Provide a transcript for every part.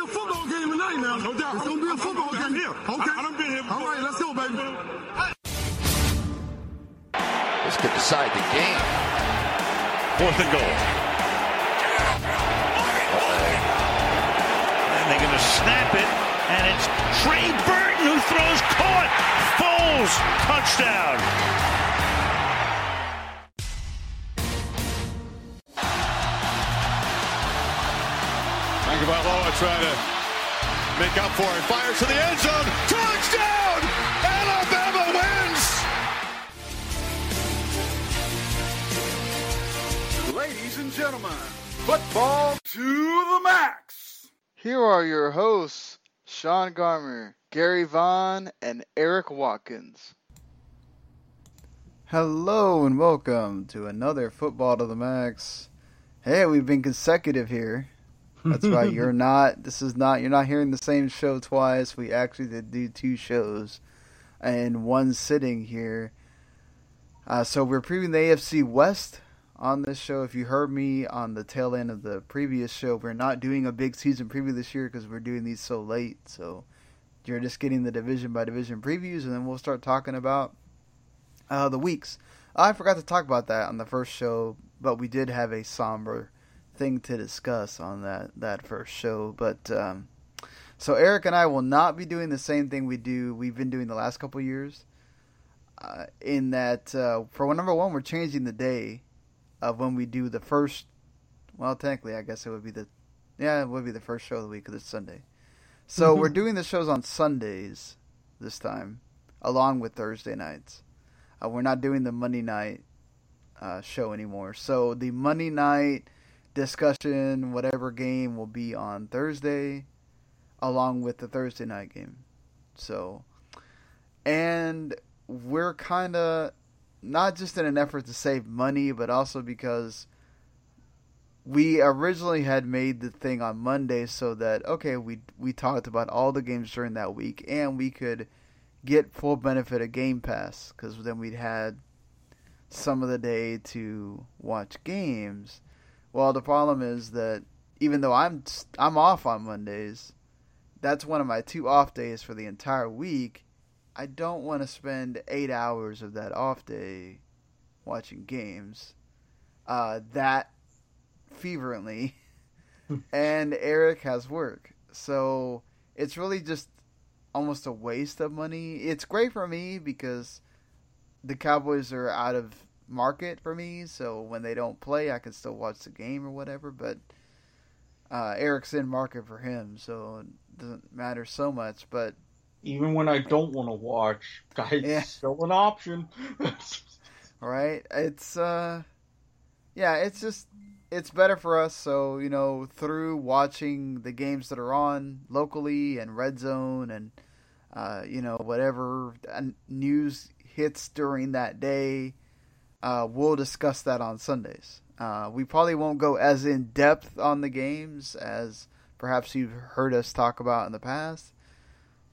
be a football game tonight now. No doubt. It's gonna be a football game. here. Okay. I, I done been here before. All right, let's go, baby. This could decide the game. Fourth and goal. And they're going to snap it, and it's Trey Burton who throws caught. Foles, touchdown. Tagovailoa trying to make up for it. Fires to the end zone. Touchdown! Alabama wins! Ladies and gentlemen, football to the max. Here are your hosts, Sean Garmer, Gary Vaughn, and Eric Watkins. Hello and welcome to another Football to the Max. Hey, we've been consecutive here. That's right. You're not. This is not. You're not hearing the same show twice. We actually did do two shows, and one sitting here. Uh, so we're previewing the AFC West on this show. If you heard me on the tail end of the previous show, we're not doing a big season preview this year because we're doing these so late. So you're just getting the division by division previews, and then we'll start talking about uh, the weeks. I forgot to talk about that on the first show, but we did have a somber thing to discuss on that that first show. But um, so Eric and I will not be doing the same thing we do. We've been doing the last couple years. Uh, in that, uh, for number one, we're changing the day of when we do the first. Well, technically, I guess it would be the yeah, it would be the first show of the week because it's Sunday. So Mm-hmm. we're doing the shows on Sundays this time, along with Thursday nights. Uh, we're not doing the Monday night uh, show anymore. So the Monday night discussion, whatever game, will be on Thursday, along with the Thursday night game. So, and we're kind of not just in an effort to save money, but also because we originally had made the thing on Monday so that okay, we we talked about all the games during that week, and we could get full benefit of Game Pass because then we'd had some of the day to watch games. Well, the problem is that even though I'm I'm off on Mondays, that's one of my two off days for the entire week. I don't want to spend eight hours of that off day watching games. Uh, that fervently, and Eric has work, so it's really just almost a waste of money. It's great for me because the Cowboys are out of market for me, so when they don't play, I can still watch the game or whatever. But uh, Eric's in market for him, so it doesn't matter so much. But Even when I don't want to watch, guys, Yeah. still an option. right, it's uh, yeah, it's just it's better for us. So you know, through watching the games that are on locally and Red Zone and uh, you know whatever uh, news hits during that day, uh, we'll discuss that on Sundays. Uh, we probably won't go as in depth on the games as perhaps you've heard us talk about in the past.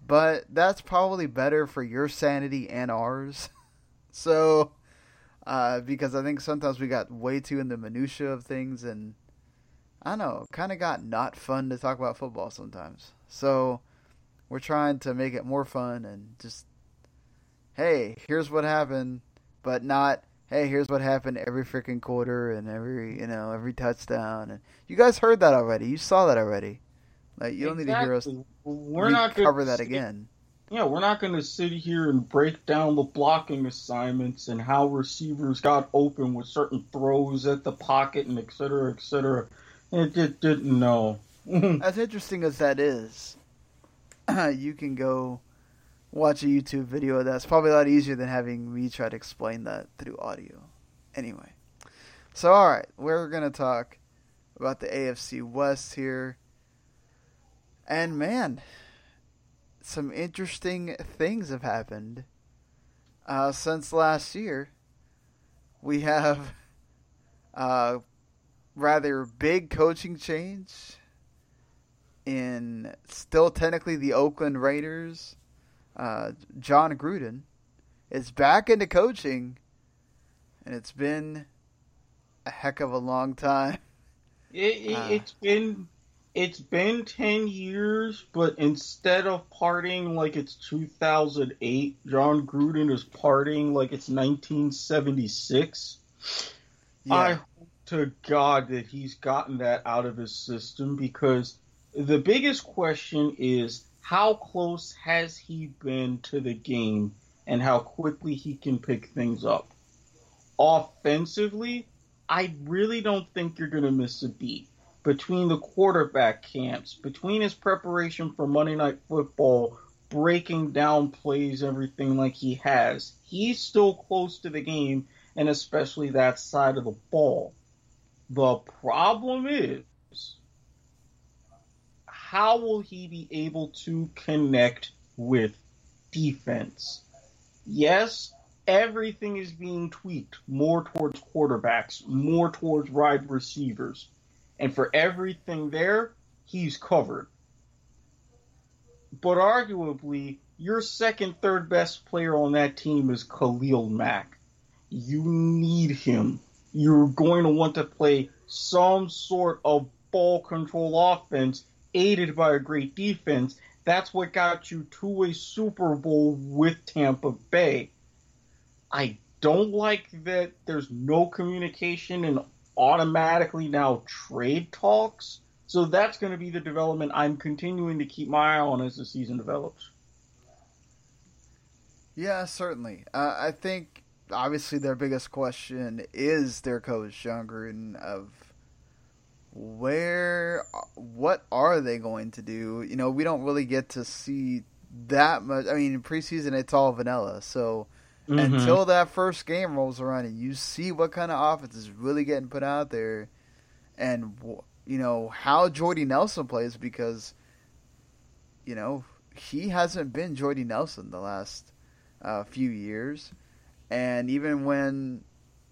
But that's probably better for your sanity and ours. so, uh, because I think sometimes we got way too in the minutia of things, and I don't know, kind of got not fun to talk about football sometimes. So, we're trying to make it more fun and just, hey, here's what happened, but not hey, here's what happened every freaking quarter and every you know every touchdown. And you guys heard that already. You saw that already. Like you don't exactly. need to hear us. We're not gonna cover that again. Yeah, we're not going to sit here and break down the blocking assignments and how receivers got open with certain throws at the pocket and et cetera, et cetera. It just didn't know. as interesting as that is, you can go watch a YouTube video. That's probably a lot easier than having me try to explain that through audio. Anyway, so all right, we're gonna talk about the AFC West here, and man, some interesting things have happened uh, since last year. We have a rather big coaching change in still technically the Oakland Raiders uh, Jon Gruden is back into coaching, and it's been a heck of a long time. It, uh, it's been it's been ten years, but instead of partying like it's 2008, Jon Gruden is partying like it's 1976. Yeah. I hope to God that he's gotten that out of his system because the biggest question is how close has he been to the game and how quickly he can pick things up. Offensively, I really don't think you're going to miss a beat. Between the quarterback camps, between his preparation for Monday Night Football, breaking down plays, everything like he has, he's still close to the game, and especially that side of the ball. The problem is, how will he be able to connect with defense? Yes, everything is being tweaked more towards quarterbacks, more towards wide receivers. And for everything there, he's covered. But arguably, your second, third best player on that team is Khalil Mack. You need him. You're going to want to play some sort of ball control offense aided by a great defense, that's what got you to a Super Bowl with Tampa Bay. I don't like that there's no communication and automatically now trade talks. So that's going to be the development I'm continuing to keep my eye on as the season develops. Yeah, certainly. Uh, I think obviously their biggest question is their coach, Jon Gruden, of where what are they going to do? You know, we don't really get to see that much. I mean, in preseason it's all vanilla. So mm-hmm. until that first game rolls around and you see what kind of offense is really getting put out there, and you know how Jordy Nelson plays because you know he hasn't been Jordy Nelson the last uh, few years, and even when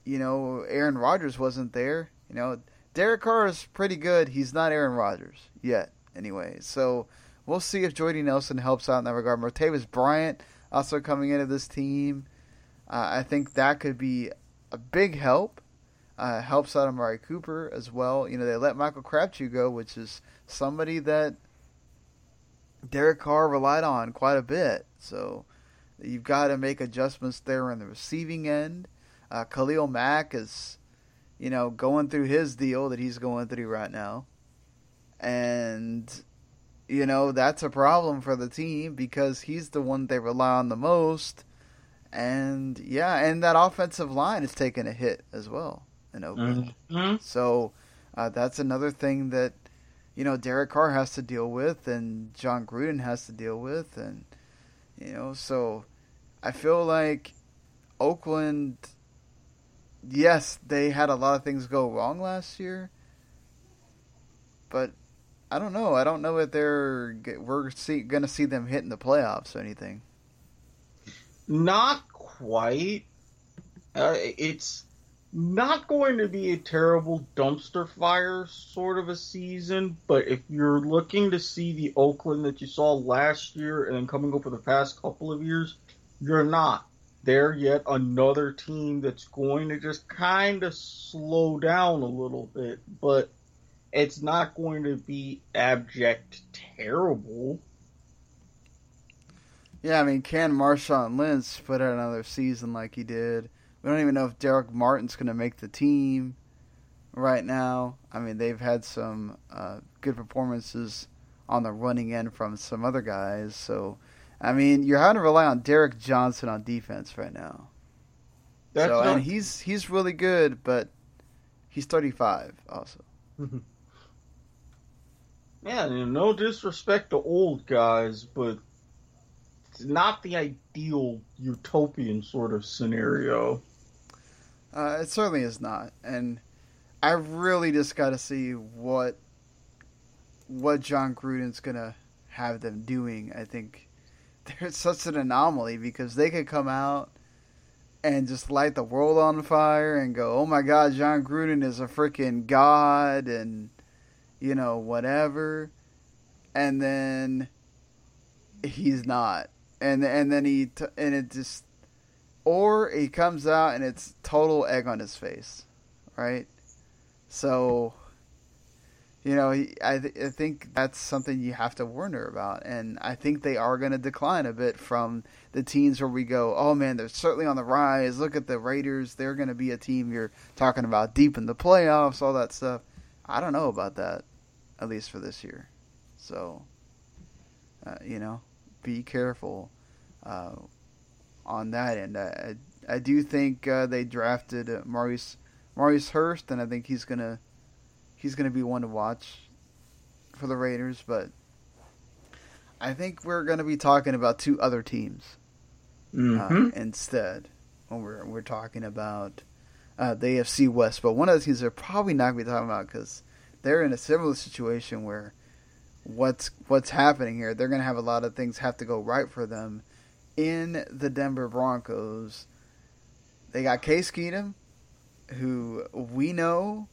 you know Aaron Rodgers wasn't there, you know Derek Carr is pretty good. He's not Aaron Rodgers yet, anyway. So we'll see if Jordy Nelson helps out in that regard. Martavis Bryant also coming into this team. Uh, I think that could be a big help. Uh, helps out Amari Cooper as well. You know, they let Michael Crabtree go, which is somebody that Derek Carr relied on quite a bit. So you've got to make adjustments there on the receiving end. Uh, Khalil Mack is you know, going through his deal that he's going through right now. And, you know, that's a problem for the team because he's the one they rely on the most. And, yeah, and that offensive line is taking a hit as well in Oakland. Mm-hmm. So uh, that's another thing that, you know, Derek Carr has to deal with and Jon Gruden has to deal with. And, you know, so I feel like Oakland – yes, they had a lot of things go wrong last year, but I don't know. I don't know if they're we're see, gonna see them hitting the playoffs or anything. Not quite. Uh, it's not going to be a terrible dumpster fire sort of a season, but if you're looking to see the Oakland that you saw last year and then coming over the past couple of years, you're not. They're yet another team that's going to just kind of slow down a little bit, but it's not going to be abject terrible. Yeah, I mean, can Marshawn Lynch put out another season like he did? We don't even know if Derek Martin's going to make the team right now. I mean, they've had some uh, good performances on the running end from some other guys. So, I mean, you're having to rely on Derrick Johnson on defense right now. That's so, not... and he's he's really good, but he's 35 also. yeah, no disrespect to old guys, but it's not the ideal utopian sort of scenario. Uh, it certainly is not, and I really just got to see what what Jon Gruden's gonna have them doing. I think they're such an anomaly because they could come out and just light the world on fire and go, "Oh my God, Jon Gruden is a freaking god," and you know whatever, and then he's not, and and then he t- and it just or he comes out and it's total egg on his face, right? So, you know, I, th- I think that's something you have to warn her about, and I think they are going to decline a bit from the teams where we go, oh man, they're certainly on the rise. Look at the Raiders; they're going to be a team you're talking about deep in the playoffs, all that stuff. I don't know about that, at least for this year. So, uh, you know, be careful. Uh, on that end. I I, I do think uh, they drafted uh, Maurice Maurice Hurst, and I think he's gonna he's gonna be one to watch for the Raiders. But I think we're gonna be talking about two other teams uh, mm-hmm. uh, instead when we're we're talking about uh, the AFC West. But one of the teams they're probably not gonna be talking about because they're in a similar situation where what's what's happening here. They're gonna have a lot of things have to go right for them in the Denver Broncos. They got Case Keenum, who we know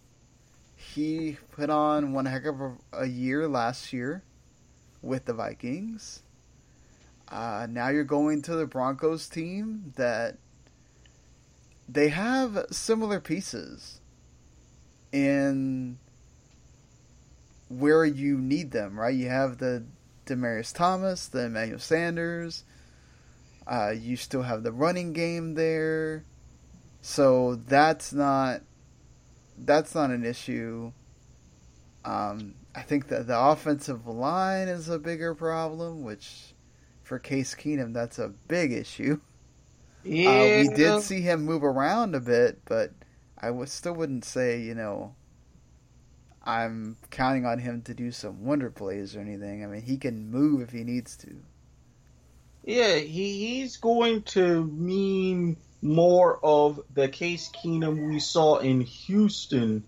he put on one heck of a, year last year with the Vikings. Uh, now you're going to the Broncos team that they have similar pieces in where you need them, right? You have the Demaryius Thomas, the Emmanuel Sanders, uh, you still have the running game there, so that's not that's not an issue. Um, I think that the offensive line is a bigger problem, which for Case Keenum that's a big issue. Yeah. Uh, we did see him move around a bit, but I w- still wouldn't say you know I'm counting on him to do some wonder plays or anything. I mean, he can move if he needs to. Yeah, he, he's going to mean more of the Case Keenum we saw in Houston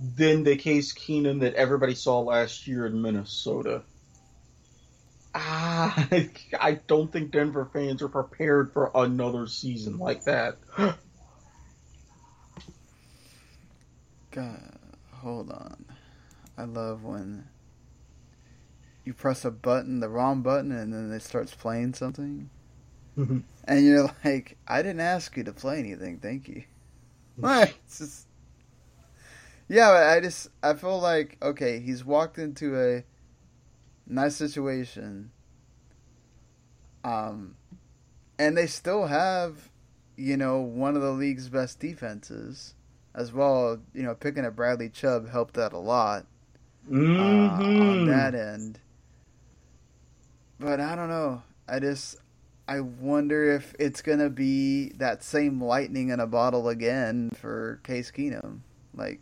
than the Case Keenum that everybody saw last year in Minnesota. Ah, I don't think Denver fans are prepared for another season like that. God, hold on. I love when you press a button, the wrong button, and then it starts playing something. And you're like, I didn't ask you to play anything, thank you. it's just, yeah, I just, I feel like, okay, he's walked into a nice situation. Um, and they still have, you know, one of the league's best defenses as well. You know, picking up Bradley Chubb helped that a lot mm-hmm. uh, on mm-hmm. that end. But I don't know. I just I wonder if it's gonna be that same lightning in a bottle again for Case Keenum. Like,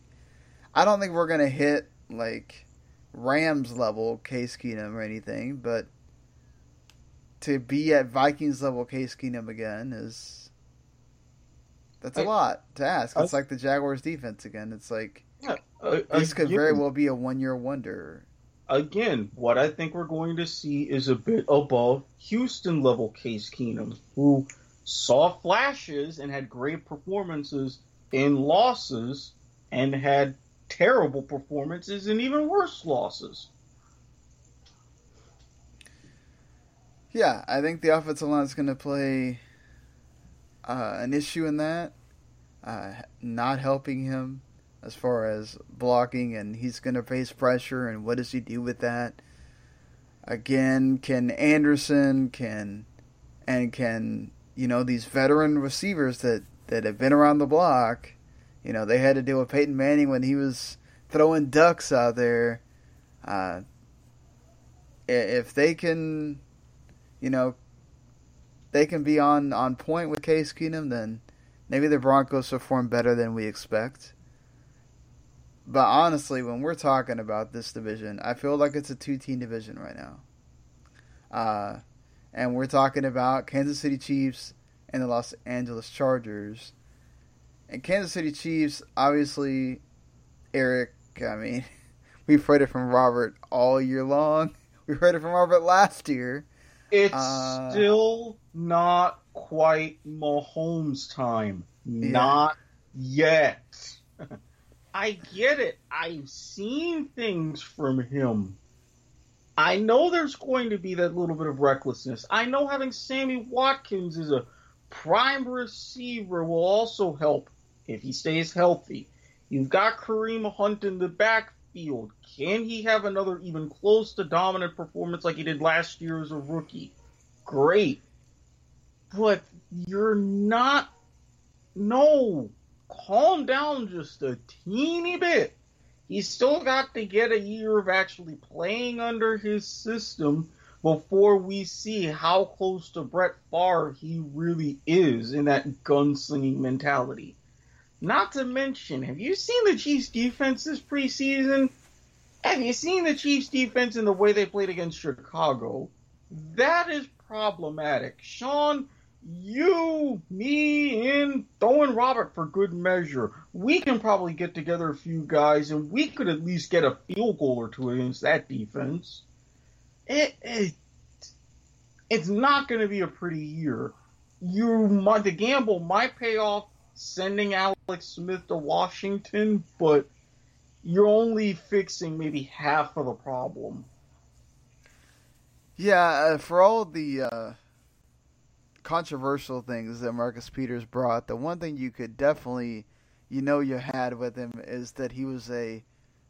I don't think we're gonna hit like Rams level Case Keenum or anything, but to be at Vikings level Case Keenum again is that's a I, lot to ask. It's I, like the Jaguars defense again. It's like yeah, this could very well be a one year wonder again, what I think we're going to see is a bit above Houston level Case Keenum, who saw flashes and had great performances in losses and had terrible performances and even worse losses. Yeah, I think the offensive line is going to play uh, an issue in that, uh, not helping him as far as blocking, and he's going to face pressure. And what does he do with that? Again, can Anderson can and can you know these veteran receivers that that have been around the block? You know they had to deal with Peyton Manning when he was throwing ducks out there. Uh, if they can you know, they can be on, on point with Case Keenum, then maybe the Broncos perform better than we expect. But honestly, when we're talking about this division, I feel like it's a two team division right now. Uh, and we're talking about Kansas City Chiefs and the Los Angeles Chargers. And Kansas City Chiefs, obviously, Eric, I mean, we've heard it from Robert all year long. We heard it from Robert last year. It's uh, still not quite Mahomes time. Yeah. Not yet. I get it. I've seen things from him. I know there's going to be that little bit of recklessness. I know having Sammy Watkins as a prime receiver will also help if he stays healthy. You've got Kareem Hunt in the backfield. Can he have another even close to dominant performance like he did last year as a rookie? Great. But you're not. No. Calm down just a teeny bit. He's still got to get a year of actually playing under his system before we see how close to Brett Favre he really is in that gunslinging mentality. Not to mention, have you seen the Chiefs defense this preseason? Have you seen the Chiefs defense in the way they played against Chicago? That is problematic. Sean, you, me, and throwing Robert for good measure, we can probably get together a few guys and we could at least get a field goal or two against that defense. It, it it's not going to be a pretty year. You might the gamble might pay off sending Alex Smith to Washington, but you're only fixing maybe half of the problem. Yeah, uh, for all the uh, controversial things that Marcus Peters brought, the one thing you could definitely, you know, you had with him is that he was a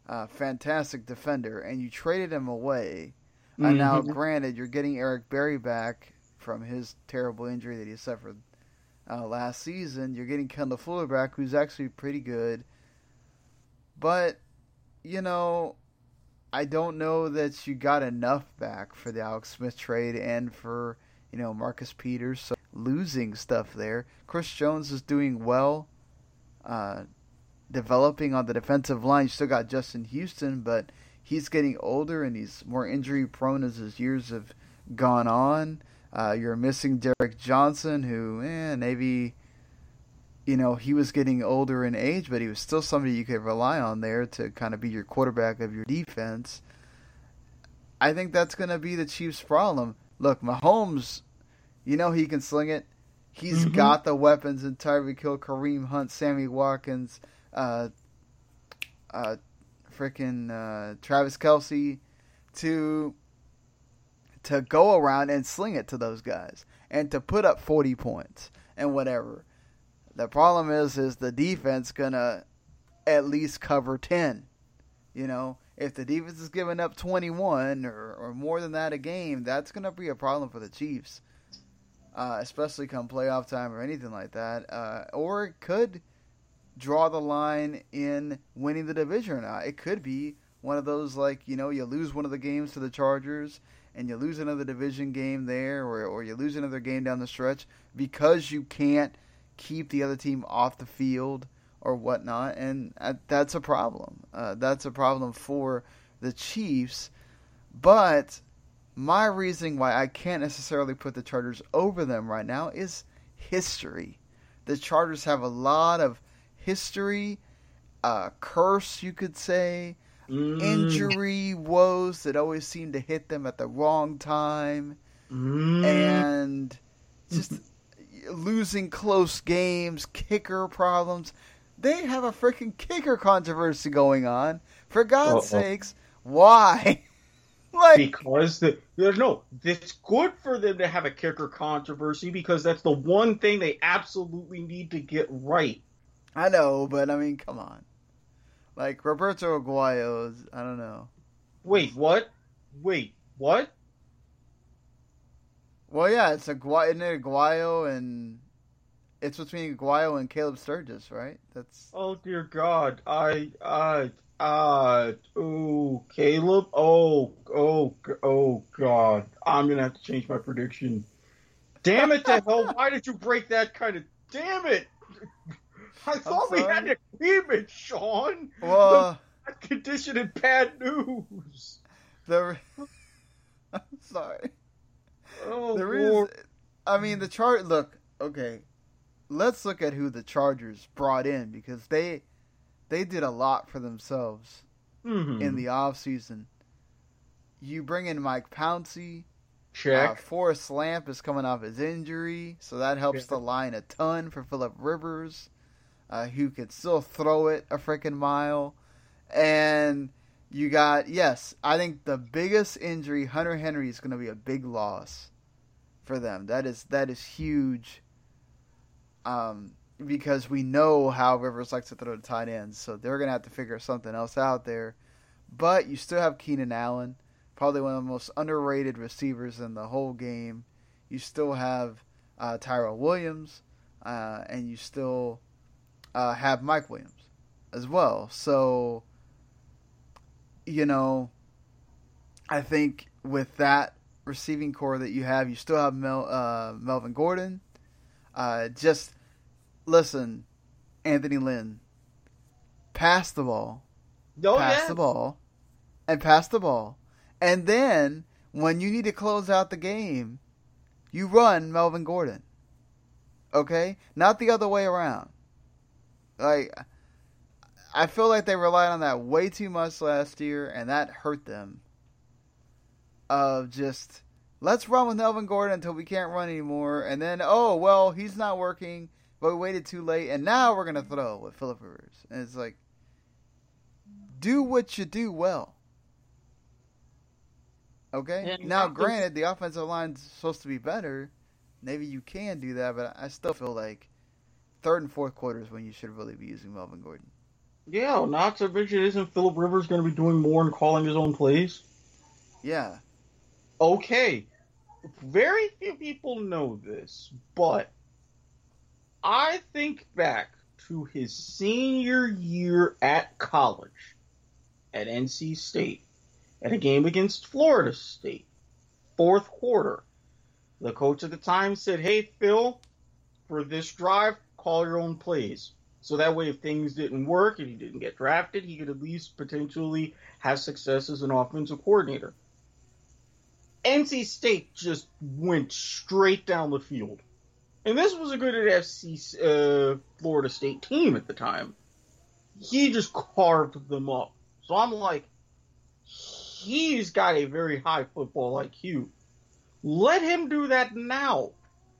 uh, fantastic defender, and you traded him away. Mm-hmm. And now, granted, you're getting Eric Berry back from his terrible injury that he suffered uh, last season. You're getting Kendall Fuller back, who's actually pretty good. But, you know, I don't know that you got enough back for the Alex Smith trade and for, you know, Marcus Peters. So losing stuff there. Chris Jones is doing well, uh, developing on the defensive line. You still got Justin Houston, but he's getting older and he's more injury prone as his years have gone on. Uh, you're missing Derrick Johnson, who, eh, maybe, you know, he was getting older in age, but he was still somebody you could rely on there to kind of be your quarterback of your defense. I think that's going to be the Chiefs' problem. Look, Mahomes, you know he can sling it. He's mm-hmm. got the weapons in Tyreek Hill, Kareem Hunt, Sammy Watkins, uh, uh, freaking uh, Travis Kelce to to go around and sling it to those guys and to put up 40 points and whatever. The problem is is the defense going to at least cover 10. You know, if the defense is giving up 21 or, or more than that a game, that's going to be a problem for the Chiefs. Uh, especially come playoff time or anything like that. Uh, or it could draw the line in winning the division or not. It could be one of those like you know you lose one of the games to the Chargers and you lose another division game there, or or you lose another game down the stretch because you can't keep the other team off the field or whatnot, and uh, that's a problem. Uh, that's a problem for the Chiefs. But my reasoning why I can't necessarily put the Chargers over them right now is history. The Chargers have a lot of history, uh, curse, you could say, mm. injury woes that always seem to hit them at the wrong time, mm. and just losing close games, kicker problems. They have a freaking kicker controversy going on. For God's Uh-oh. sakes, why? like because the there's no it's good for them to have a kicker controversy because that's the one thing they absolutely need to get right. I know, but I mean, come on. Like Roberto Aguayo, is- I don't know. Wait, what? Wait, what? Well, yeah, it's Aguayo, isn't it Aguayo and it's between Aguayo and Caleb Sturgis, right? That's Oh dear God, I I uh oh Caleb, oh oh oh God, I'm gonna have to change my prediction. Damn it to hell! Why did you break that kind of? Damn it! I thought we had to keep it, Sean. well, The condition and bad news. the. I'm sorry. Oh, the Lord. reason, I mean, the chart. Look, okay, let's look at who the Chargers brought in because they they did a lot for themselves Mhm. in the off season. You bring in Mike Pouncey. Check. Uh, Forrest Lamp is coming off his injury, so that helps Yeah. the line a ton for Philip Rivers, uh, who could still throw it a freaking mile. And you got yes, I think the biggest injury, Hunter Henry, is going to be a big loss for them. That is that is huge. Um, because we know how Rivers likes to throw to tight ends, so they're going to have to figure something else out there. But you still have Keenan Allen, probably one of the most underrated receivers in the whole game. You still have uh, Tyrell Williams, uh, and you still uh, have Mike Williams as well. So, you know, I think with that receiving corps that you have, you still have Mel, uh, Melvin Gordon. Uh, just listen, Anthony Lynn, pass the ball, Oh, pass yeah. the ball, and pass the ball, and then when you need to close out the game, you run Melvin Gordon. Okay, not the other way around. Like, I feel like they relied on that way too much last year, and that hurt them. Of just let's run with Melvin Gordon until we can't run anymore, and then oh well, he's not working, but we waited too late, and now we're gonna throw with Philip Rivers, and it's like, do what you do well. Okay. And now, granted, the offensive line's supposed to be better. Maybe you can do that, but I still feel like third and fourth quarters when you should really be using Melvin Gordon. Yeah, not to mention, isn't Philip Rivers going to be doing more and calling his own plays? Yeah. Okay. Very few people know this, but I think back to his senior year at college at NC State at a game against Florida State, fourth quarter. The coach at the time said, Hey, Phil, for this drive, call your own plays. So that way, if things didn't work and he didn't get drafted, he could at least potentially have success as an offensive coordinator. NC State just went straight down the field. And this was a good FC uh, Florida State team at the time. He just carved them up. So I'm like, he's got a very high football IQ. Let him do that now.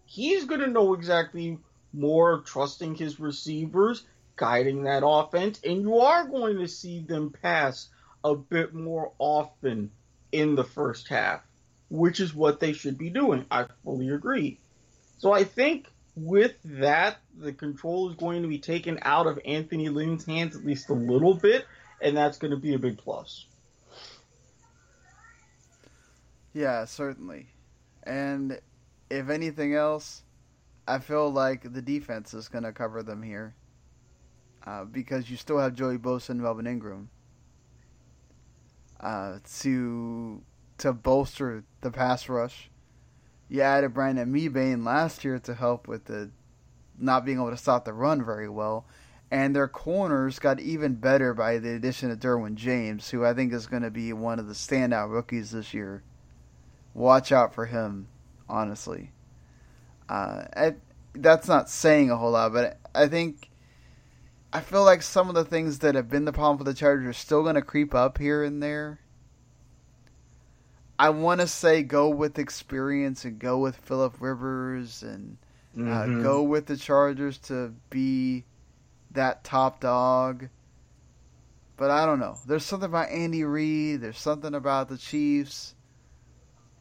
He's going to know exactly more trusting his receivers, guiding that offense, and you are going to see them pass a bit more often in the first half, which is what they should be doing. I fully agree. So I think with that, the control is going to be taken out of Anthony Lynn's hands at least a little bit, and that's going to be a big plus. Yeah, certainly. And if anything else, I feel like the defense is going to cover them here. Uh, because you still have Joey Bosa and Melvin Ingram uh, to to bolster the pass rush. You added Brandon Mebane last year to help with the not being able to stop the run very well, and their corners got even better by the addition of Derwin James, who I think is going to be one of the standout rookies this year. Watch out for him, honestly. Uh, I, that's not saying a whole lot, but I think I feel like some of the things that have been the problem for the Chargers are still going to creep up here and there. I want to say go with experience and go with Philip Rivers and uh, Mhm. go with the Chargers to be that top dog. But I don't know. There's something about Andy Reid. There's something about the Chiefs.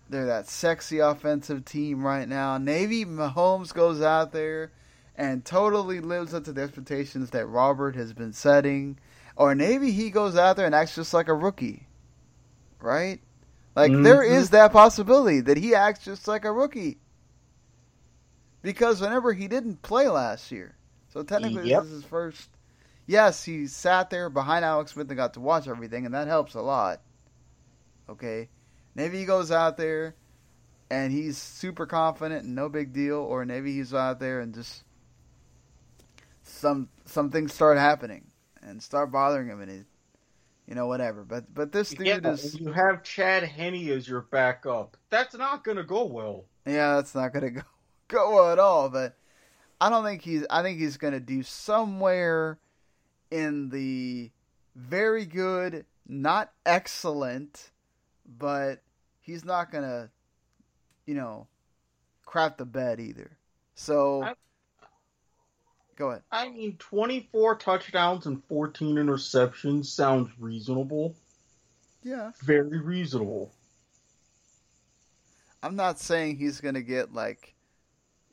They're that sexy offensive team right now. Navy Mahomes goes out there and totally lives up to the expectations that Robert has been setting. Or maybe he goes out there and acts just like a rookie. Right? Like mm-hmm. there is that possibility that he acts just like a rookie. Because whenever he didn't play last year. So technically yep. this is his first Yes, he sat there behind Alex Smith and got to watch everything and that helps a lot. Okay? Maybe he goes out there and he's super confident and no big deal, or maybe he's out there and just some some things start happening and start bothering him and he, you know whatever. But but this dude yeah, is you have Chad Henne as your backup. That's not gonna go well. Yeah, that's not gonna go go well at all. But I don't think he's. I think he's gonna do somewhere in the very good, not excellent but he's not gonna, you know, crap the bed either. So, I, go ahead. I mean, twenty-four touchdowns and fourteen interceptions sounds reasonable. Yeah, very reasonable. I'm not saying he's gonna get like,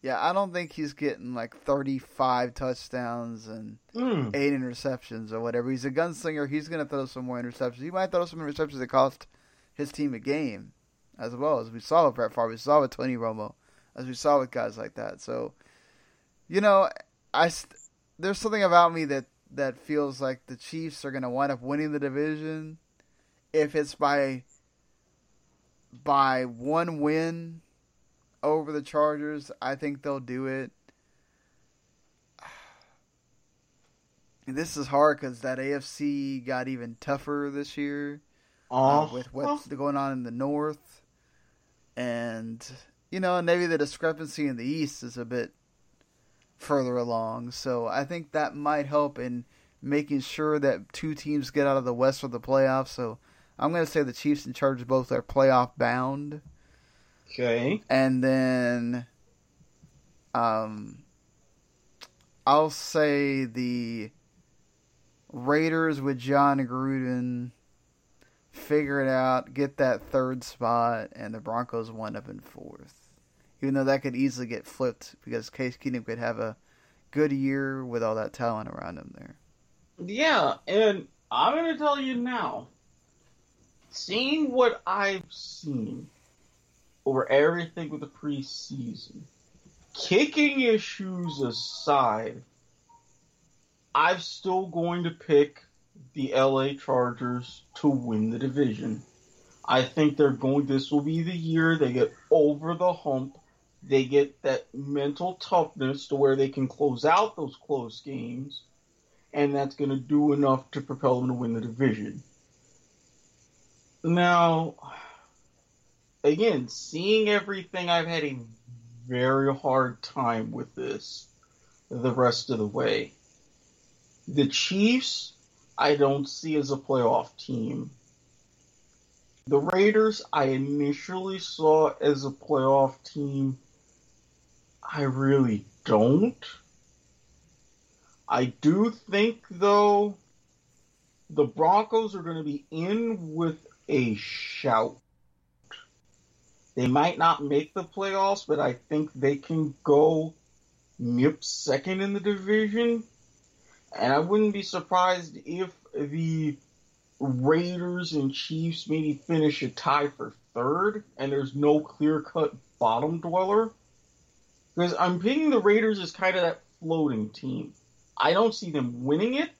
yeah, I don't think he's getting like 35 touchdowns and mm. eight interceptions or whatever. He's a gunslinger. He's gonna throw some more interceptions. He might throw some interceptions that cost his team a game, as well as we saw with Brett Favre, we saw with Tony Romo, as we saw with guys like that. So, you know, I there's something about me that that feels like the Chiefs are going to wind up winning the division if it's by by one win over the Chargers. I think they'll do it. And this is hard because that AFC got even tougher this year uh, with what's going on in the north, and you know maybe the discrepancy in the east is a bit further along. So I think that might help in making sure that two teams get out of the west for the playoffs. So I'm going to say the Chiefs and Chargers both are playoff bound. Okay. And then um I'll say the Raiders with Jon Gruden figure it out, get that third spot, and the Broncos wind up in fourth. Even though that could easily get flipped because Case Keenum could have a good year with all that talent around him there. Yeah, and I'm going to tell you now, seeing what I've seen over everything with the preseason, kicking issues aside, I'm still going to pick the LA Chargers to win the division. I think they're going this will be the year they get over the hump. They get that mental toughness to where they can close out those close games and that's going to do enough to propel them to win the division. Now, again, seeing everything, I've had a very hard time with this the rest of the way. The Chiefs I don't see as a playoff team. The Raiders, I initially saw as a playoff team. I really don't. I do think, though, the Broncos are going to be in with a shout. They might not make the playoffs, but I think they can go nip second in the division. And I wouldn't be surprised if the Raiders and Chiefs maybe finish a tie for third and there's no clear cut bottom dweller. Because I'm picking the Raiders as kind of that floating team. I don't see them winning it.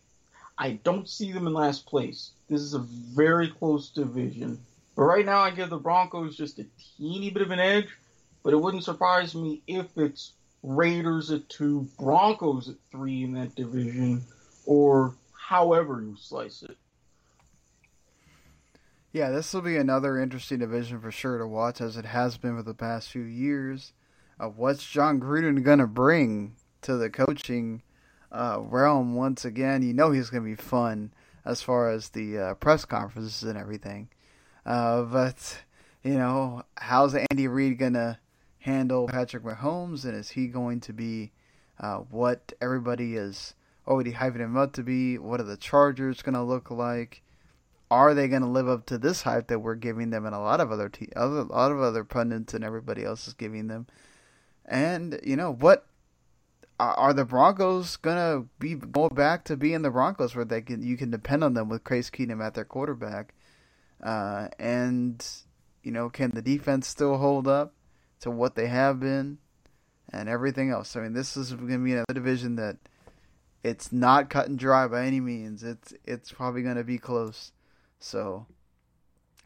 I don't see them in last place. This is a very close division. But right now, I give the Broncos just a teeny bit of an edge. But it wouldn't surprise me if it's Raiders at two, Broncos at three in that division, or however you slice it. Yeah, this will be another interesting division for sure to watch, as it has been for the past few years. Of what's Jon Gruden going to bring to the coaching uh, realm once again? You know he's going to be fun as far as the uh, press conferences and everything. Uh, but you know, how's Andy Reid going to handle Patrick Mahomes, and is he going to be uh, what everybody is already hyping him up to be? What are the Chargers going to look like? Are they going to live up to this hype that we're giving them, and a lot of other te- other a lot of other pundits and everybody else is giving them? And you know what? Are the Broncos gonna be go back to being the Broncos where they can you can depend on them with Case Keenum at their quarterback? Uh, and you know, can the defense still hold up to what they have been and everything else? I mean, this is going to be another division that it's not cut and dry by any means. It's it's probably going to be close. So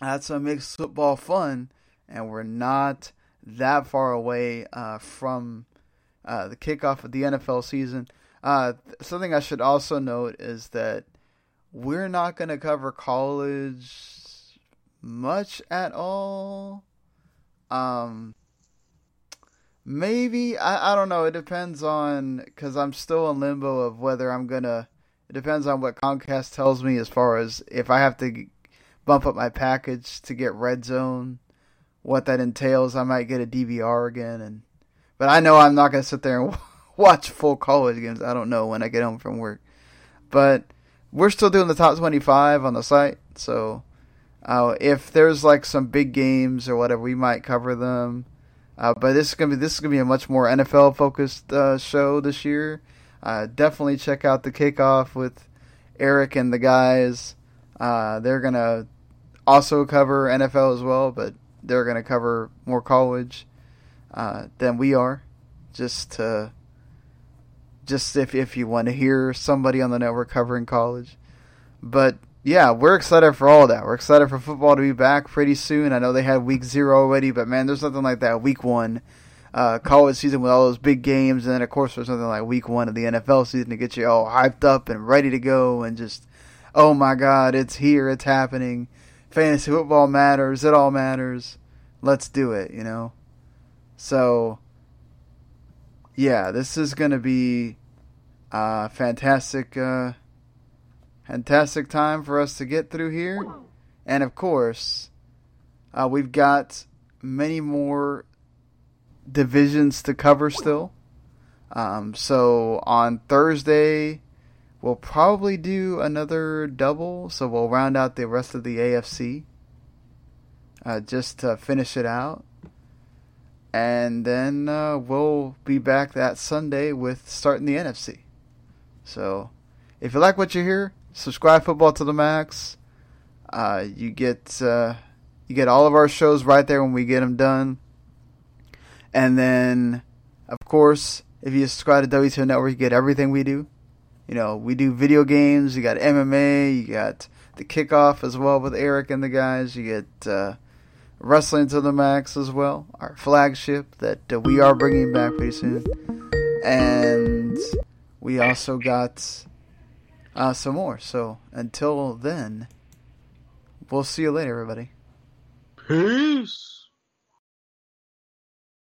that's what makes football fun, and we're not that far away uh, from uh, the kickoff of the NFL season. Uh, something I should also note is that we're not going to cover college much at all. Um, maybe I, I don't know. It depends on because I'm still in limbo of whether I'm gonna. It depends on what Comcast tells me as far as if I have to bump up my package to get Red Zone, what that entails. I might get a DVR again, and but I know I'm not gonna sit there and watch full college games. I don't know when I get home from work, but we're still doing the top 25 on the site, so uh, if there's like some big games or whatever, we might cover them. Uh, but this is gonna be this is gonna be a much more NFL focused uh, show this year. Uh, definitely check out the kickoff with Eric and the guys. Uh, they're gonna also cover NFL as well, but they're gonna cover more college uh, than we are. Just to, just if if you want to hear somebody on the network covering college, but yeah, we're excited for all of that. We're excited for football to be back pretty soon. I know they had week zero already, but man, there's nothing like that week one uh, college season with all those big games, and then of course there's something like week one of the NFL season to get you all hyped up and ready to go, and just oh my god, it's here, it's happening. Fantasy football matters. It all matters. Let's do it. You know. So yeah, this is gonna be a fantastic. Uh, fantastic time for us to get through here. And of course, uh, we've got many more divisions to cover still. Um, so on Thursday, we'll probably do another double. So we'll round out the rest of the AFC uh, just to finish it out. And then uh, we'll be back that Sunday with starting the NFC. So if you like what you hear, subscribe football to the max. Uh, you get uh, you get all of our shows right there when we get them done. And then, of course, if you subscribe to W2 Network, you get everything we do. You know, we do video games. You got MMA. You got the kickoff as well with Eric and the guys. You get uh, wrestling to the max as well, our flagship that uh, we are bringing back pretty soon. And we also got uh, some more. So until then, we'll see you later, everybody. Peace.